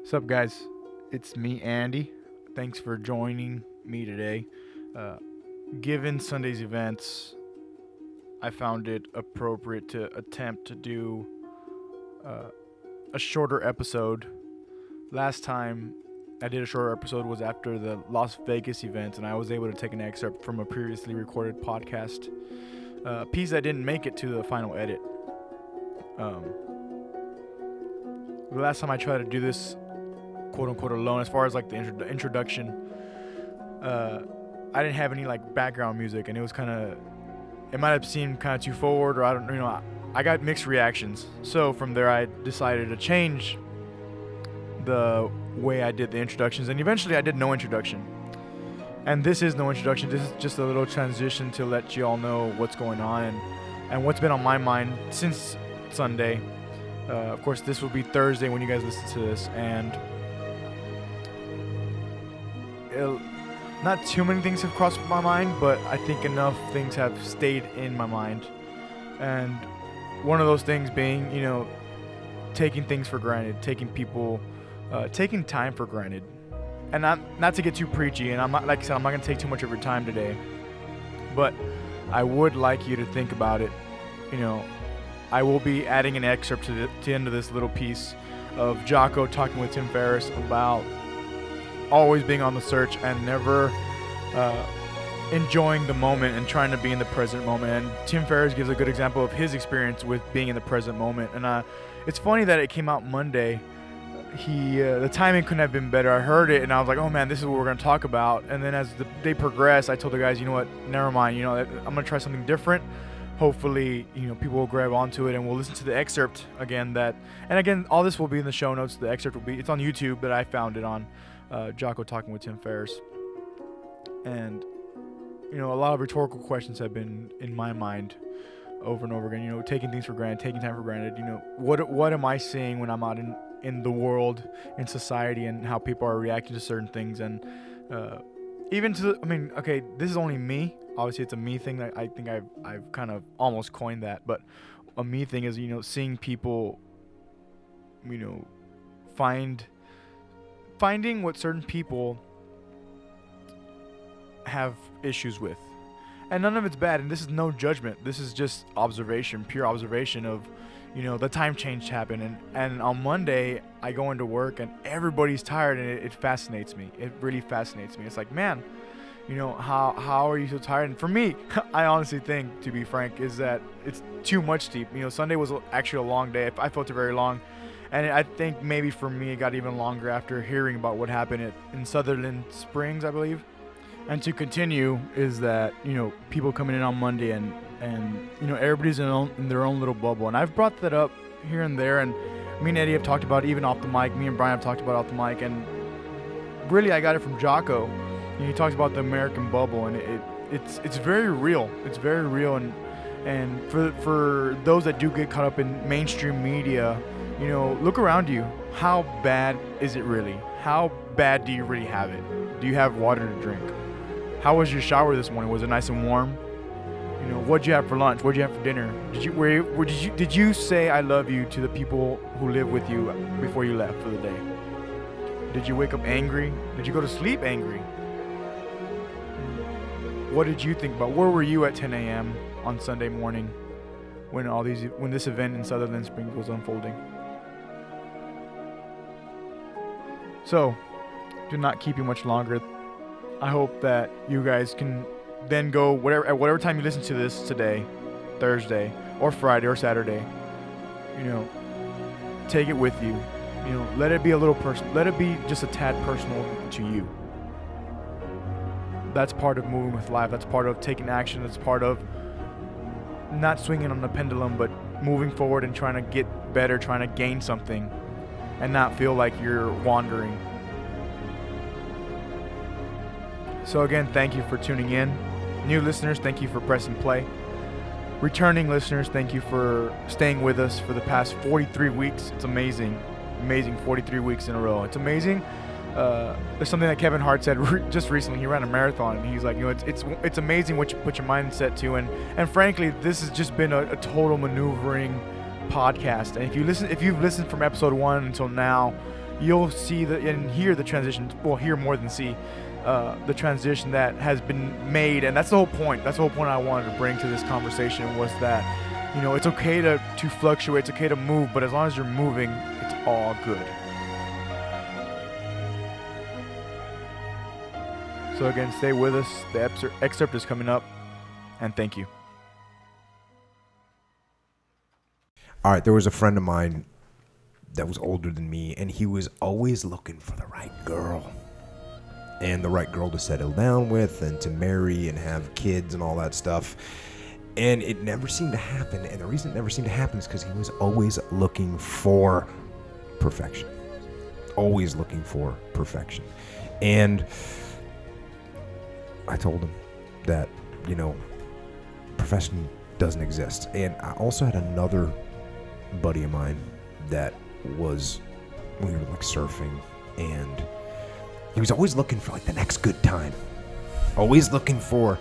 What's up, guys? It's me, Andy. Thanks for joining me today. Uh, given Sunday's events, I found it appropriate to attempt to do uh, a shorter episode. Last time I did a shorter episode was after the Las Vegas event, and I was able to take an excerpt from a previously recorded podcast, uh, piece that didn't make it to the final edit. Um, the last time I tried to do this, quote unquote, alone, as far as like the, intro- introduction, uh, I didn't have any like background music, and it was kind of, it might have seemed kind of too forward, or I don't, you know, I, I got mixed reactions. So from there, I decided to change the way I did the introductions, and eventually I did no introduction. And this is no introduction. This is just a little transition to let you all know what's going on and, and what's been on my mind since Sunday. Uh, of course, this will be Thursday when you guys listen to this, and it'll- not too many things have crossed my mind, but I think enough things have stayed in my mind. And one of those things being, you know, taking things for granted, taking people, uh, taking time for granted. And not not to get too preachy, and I'm not like I said, I'm not gonna take too much of your time today, but I would like you to think about it. You know, I will be adding an excerpt to the, to the end of this little piece of Jocko talking with Tim Ferriss about always being on the search and never uh, enjoying the moment and trying to be in the present moment. And Tim Ferriss gives a good example of his experience with being in the present moment. And uh, it's funny that it came out Monday. He uh, the timing couldn't have been better. I heard it and I was like, oh man, this is what we're gonna talk about. And then as the day progressed, I told the guys, you know what, never mind. You know, I'm gonna try something different. Hopefully, you know, people will grab onto it and we'll listen to the excerpt again. That and again, all this will be in the show notes. The excerpt will be it's on YouTube, but I found it on uh, Jocko talking with Tim Ferriss. And you know, a lot of rhetorical questions have been in my mind over and over again. You know, taking things for granted, taking time for granted. You know, what what am I seeing when I'm out in in the world, in society, and how people are reacting to certain things, and uh, even to I mean, okay, this is only me. Obviously, it's a me thing. That I think I've I've kind of almost coined that, but a me thing is you know seeing people, you know, find finding what certain people have issues with. And none of it's bad, and this is no judgment. This is just observation, pure observation of, you know, the time change happened. And, and on Monday, I go into work and everybody's tired, and it, it fascinates me. It really fascinates me. It's like, man, you know, how, how are you so tired? And for me, I honestly think, to be frank, is that it's too much sleep. You know, Sunday was actually a long day. I felt it very long. And I think maybe for me, it got even longer after hearing about what happened at, in Sutherland Springs, I believe. And to continue is that you know people coming in on Monday and and you know everybody's in, own, in their own little bubble. And I've brought that up here and there, and me and Eddie have talked about it, even off the mic. Me and Brian have talked about off the mic, and really I got it from Jocko. You know, he talks about the American bubble, and it, it it's it's very real. It's very real, and and for for those that do get caught up in mainstream media, you know, look around you. How bad is it really? How bad do you really have it? Do you have water to drink? How was your shower this morning? Was it nice and warm? You know, what'd you have for lunch? What'd you have for dinner? Did you were, were did you did you say I love you to the people who live with you before you left for the day? Did you wake up angry? Did you go to sleep angry? What did you think about? Where were you at 10 a.m. on Sunday morning when all these when this event in Sutherland Springs was unfolding? So, do not keep you much longer. I hope that you guys can then go whatever at whatever time you listen to this today, Thursday or Friday or Saturday. You know, take it with you. You know, let it be a little person. Let it be just a tad personal to you. That's part of moving with life. That's part of taking action. That's part of not swinging on the pendulum, but moving forward and trying to get better, trying to gain something, and not feel like you're wandering. So, again, thank you for tuning in. New listeners, thank you for pressing play. Returning listeners, thank you for staying with us for the past 43 weeks. It's amazing. Amazing 43 weeks in a row. It's amazing. Uh, there's something that Kevin Hart said re- just recently. He ran a marathon, and he's like, you know, it's it's it's amazing what you put your mindset to, and and frankly, this has just been a, a total maneuvering podcast. And if you listen, if you've listened from episode one until now, you'll see the and hear the transition. Well, hear more than see uh, the transition that has been made, and that's the whole point. That's the whole point I wanted to bring to this conversation was that you know it's okay to to fluctuate, it's okay to move, but as long as you're moving, it's all good. So again, stay with us. The excerpt- excerpt is coming up, and thank you. All right, there was a friend of mine that was older than me, and he was always looking for the right girl. And the right girl to settle down with and to marry and have kids and all that stuff. And it never seemed to happen. And the reason it never seemed to happen is because he was always looking for perfection. Always looking for perfection. And I told him that, you know, perfection doesn't exist. And I also had another buddy of mine that was we were like surfing and he was always looking for like the next good time. Always looking for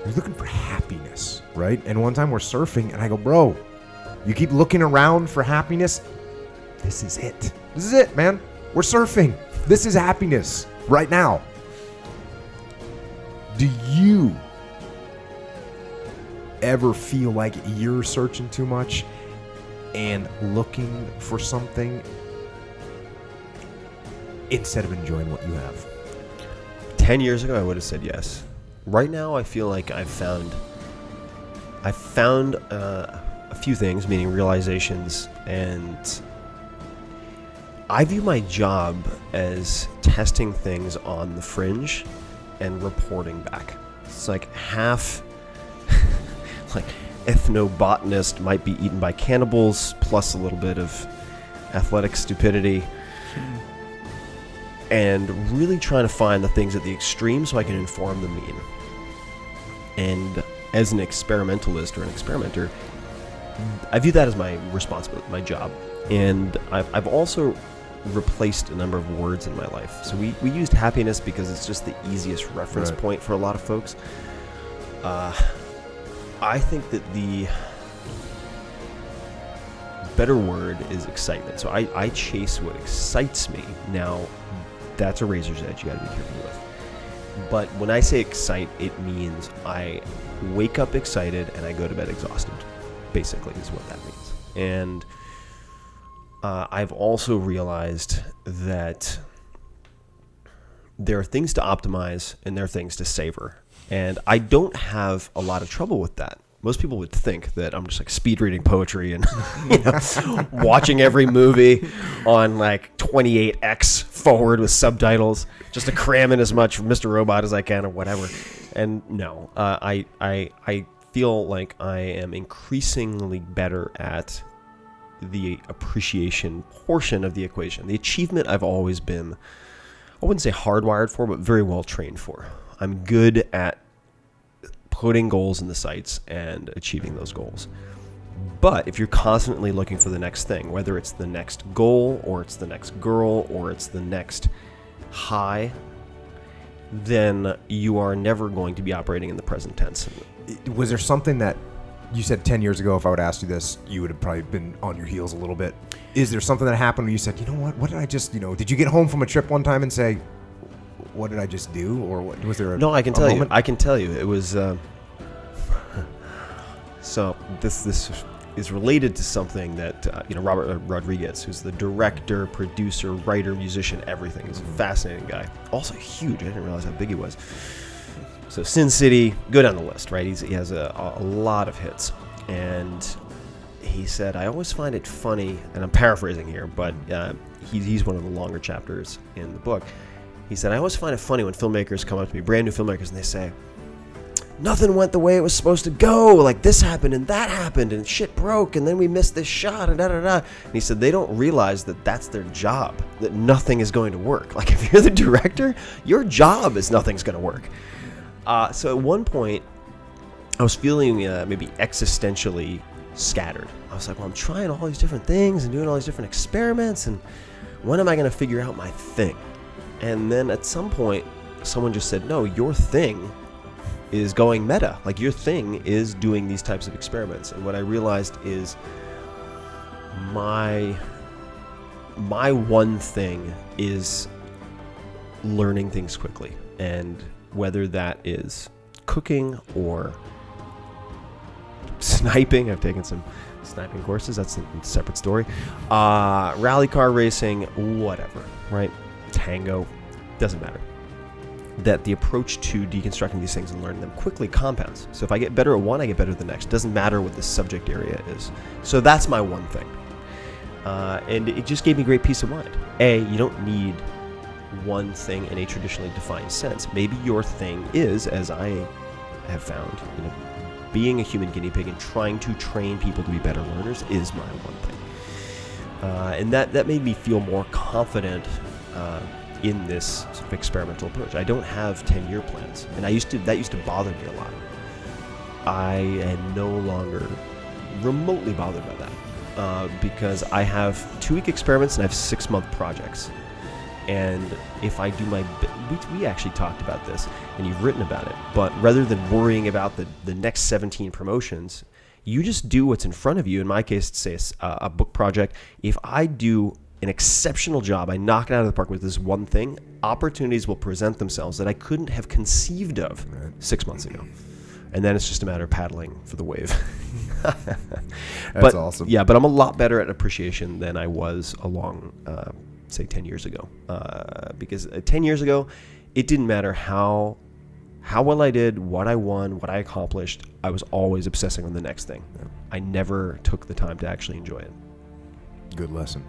he was looking for happiness right? And one time we're surfing and i go bro you keep looking around for happiness? This is it. This is it man. We're surfing. This is happiness right now. Do you ever feel like you're searching too much and looking for something instead of enjoying what you have. 10 years ago I would have said yes. Right now I feel like I've found I've found uh, a few things, meaning realizations and I view my job as testing things on the fringe and reporting back. It's like half like ethnobotanist might be eaten by cannibals, plus a little bit of athletic stupidity. And really trying to find the things at the extreme so I can inform the mean. And as an experimentalist or an experimenter, I view that as my responsibility, my job. And I've, I've also replaced a number of words in my life. So we, we used happiness because it's just the easiest reference Right. point for a lot of folks. Uh, I think that the better word is excitement. So I, I chase what excites me. Now, that's a razor's edge you gotta be careful with. But when I say excite, it means I wake up excited and I go to bed exhausted, basically, is what that means. And uh, I've also realized that there are things to optimize and there are things to savor. And I don't have a lot of trouble with that. Most people would think that I'm just like speed reading poetry and you know, watching every movie on like 28x forward with subtitles just to cram in as much Mr. Robot as I can or whatever. And no, uh, I, I, I feel like I am increasingly better at the appreciation portion of the equation. The achievement I've always been, I wouldn't say hardwired for, but very well trained for. I'm good at putting goals in the sights and achieving those goals. But if you're constantly looking for the next thing, whether it's the next goal or it's the next girl or it's the next high, then you are never going to be operating in the present tense. Was there something that you said 10 years ago if I would ask you this, you would have probably been on your heels a little bit. Is there something that happened where you said, you know what, what did I just, you know, did you get home from a trip one time and say, what did I just do? Or what, was there a No, I can tell you. I can tell you. It was. Uh, so this this is related to something that uh, you know Robert uh, Rodriguez, who's the director, producer, writer, musician, everything. He's a fascinating guy. Also huge. I didn't realize how big he was. So Sin City, go down the list, right? He's, he has a, a lot of hits, and he said, "I always find it funny," and I'm paraphrasing here, but uh, he, he's one of the longer chapters in the book. He said, "I always find it funny when filmmakers come up to me, brand new filmmakers, and they say." Nothing went the way it was supposed to go. Like this happened and that happened and shit broke and then we missed this shot and da da da. And he said they don't realize that that's their job. That nothing is going to work. Like if you're the director, your job is nothing's going to work. Uh, so at one point, I was feeling uh, maybe existentially scattered. I was like, well, I'm trying all these different things and doing all these different experiments, and when am I going to figure out my thing? And then at some point, someone just said, no, your thing is going meta. Like your thing is doing these types of experiments. And what I realized is my my one thing is learning things quickly, and whether that is cooking or sniping. I've taken some sniping courses. That's a separate story. Uh, rally car racing, whatever, right? Tango, doesn't matter. That the approach to deconstructing these things and learning them quickly compounds. So if I get better at one, I get better at the next. Doesn't matter what the subject area is. So that's my one thing. Uh, and it just gave me great peace of mind. A, you don't need one thing in a traditionally defined sense. Maybe your thing is, as I have found, you know, being a human guinea pig and trying to train people to be better learners is my one thing. Uh, and that, that made me feel more confident uh, in this sort of experimental approach. I don't have 10 year plans, and I used to that used to bother me a lot. I am no longer remotely bothered by that uh, because I have two week experiments and I have six month projects. And if I do my, we, we actually talked about this and you've written about it, but rather than worrying about the, the next 17 promotions, you just do what's in front of you. In my case, say a, a book project. If I do an exceptional job, I knock it out of the park with this one thing, opportunities will present themselves that I couldn't have conceived of six months ago. And then it's just a matter of paddling for the wave. That's but, awesome. Yeah, but I'm a lot better at appreciation than I was along, uh, say, 10 years ago. Uh, because uh, 10 years ago, it didn't matter how how well I did, what I won, what I accomplished. I was always obsessing on the next thing. I never took the time to actually enjoy it. Good lesson.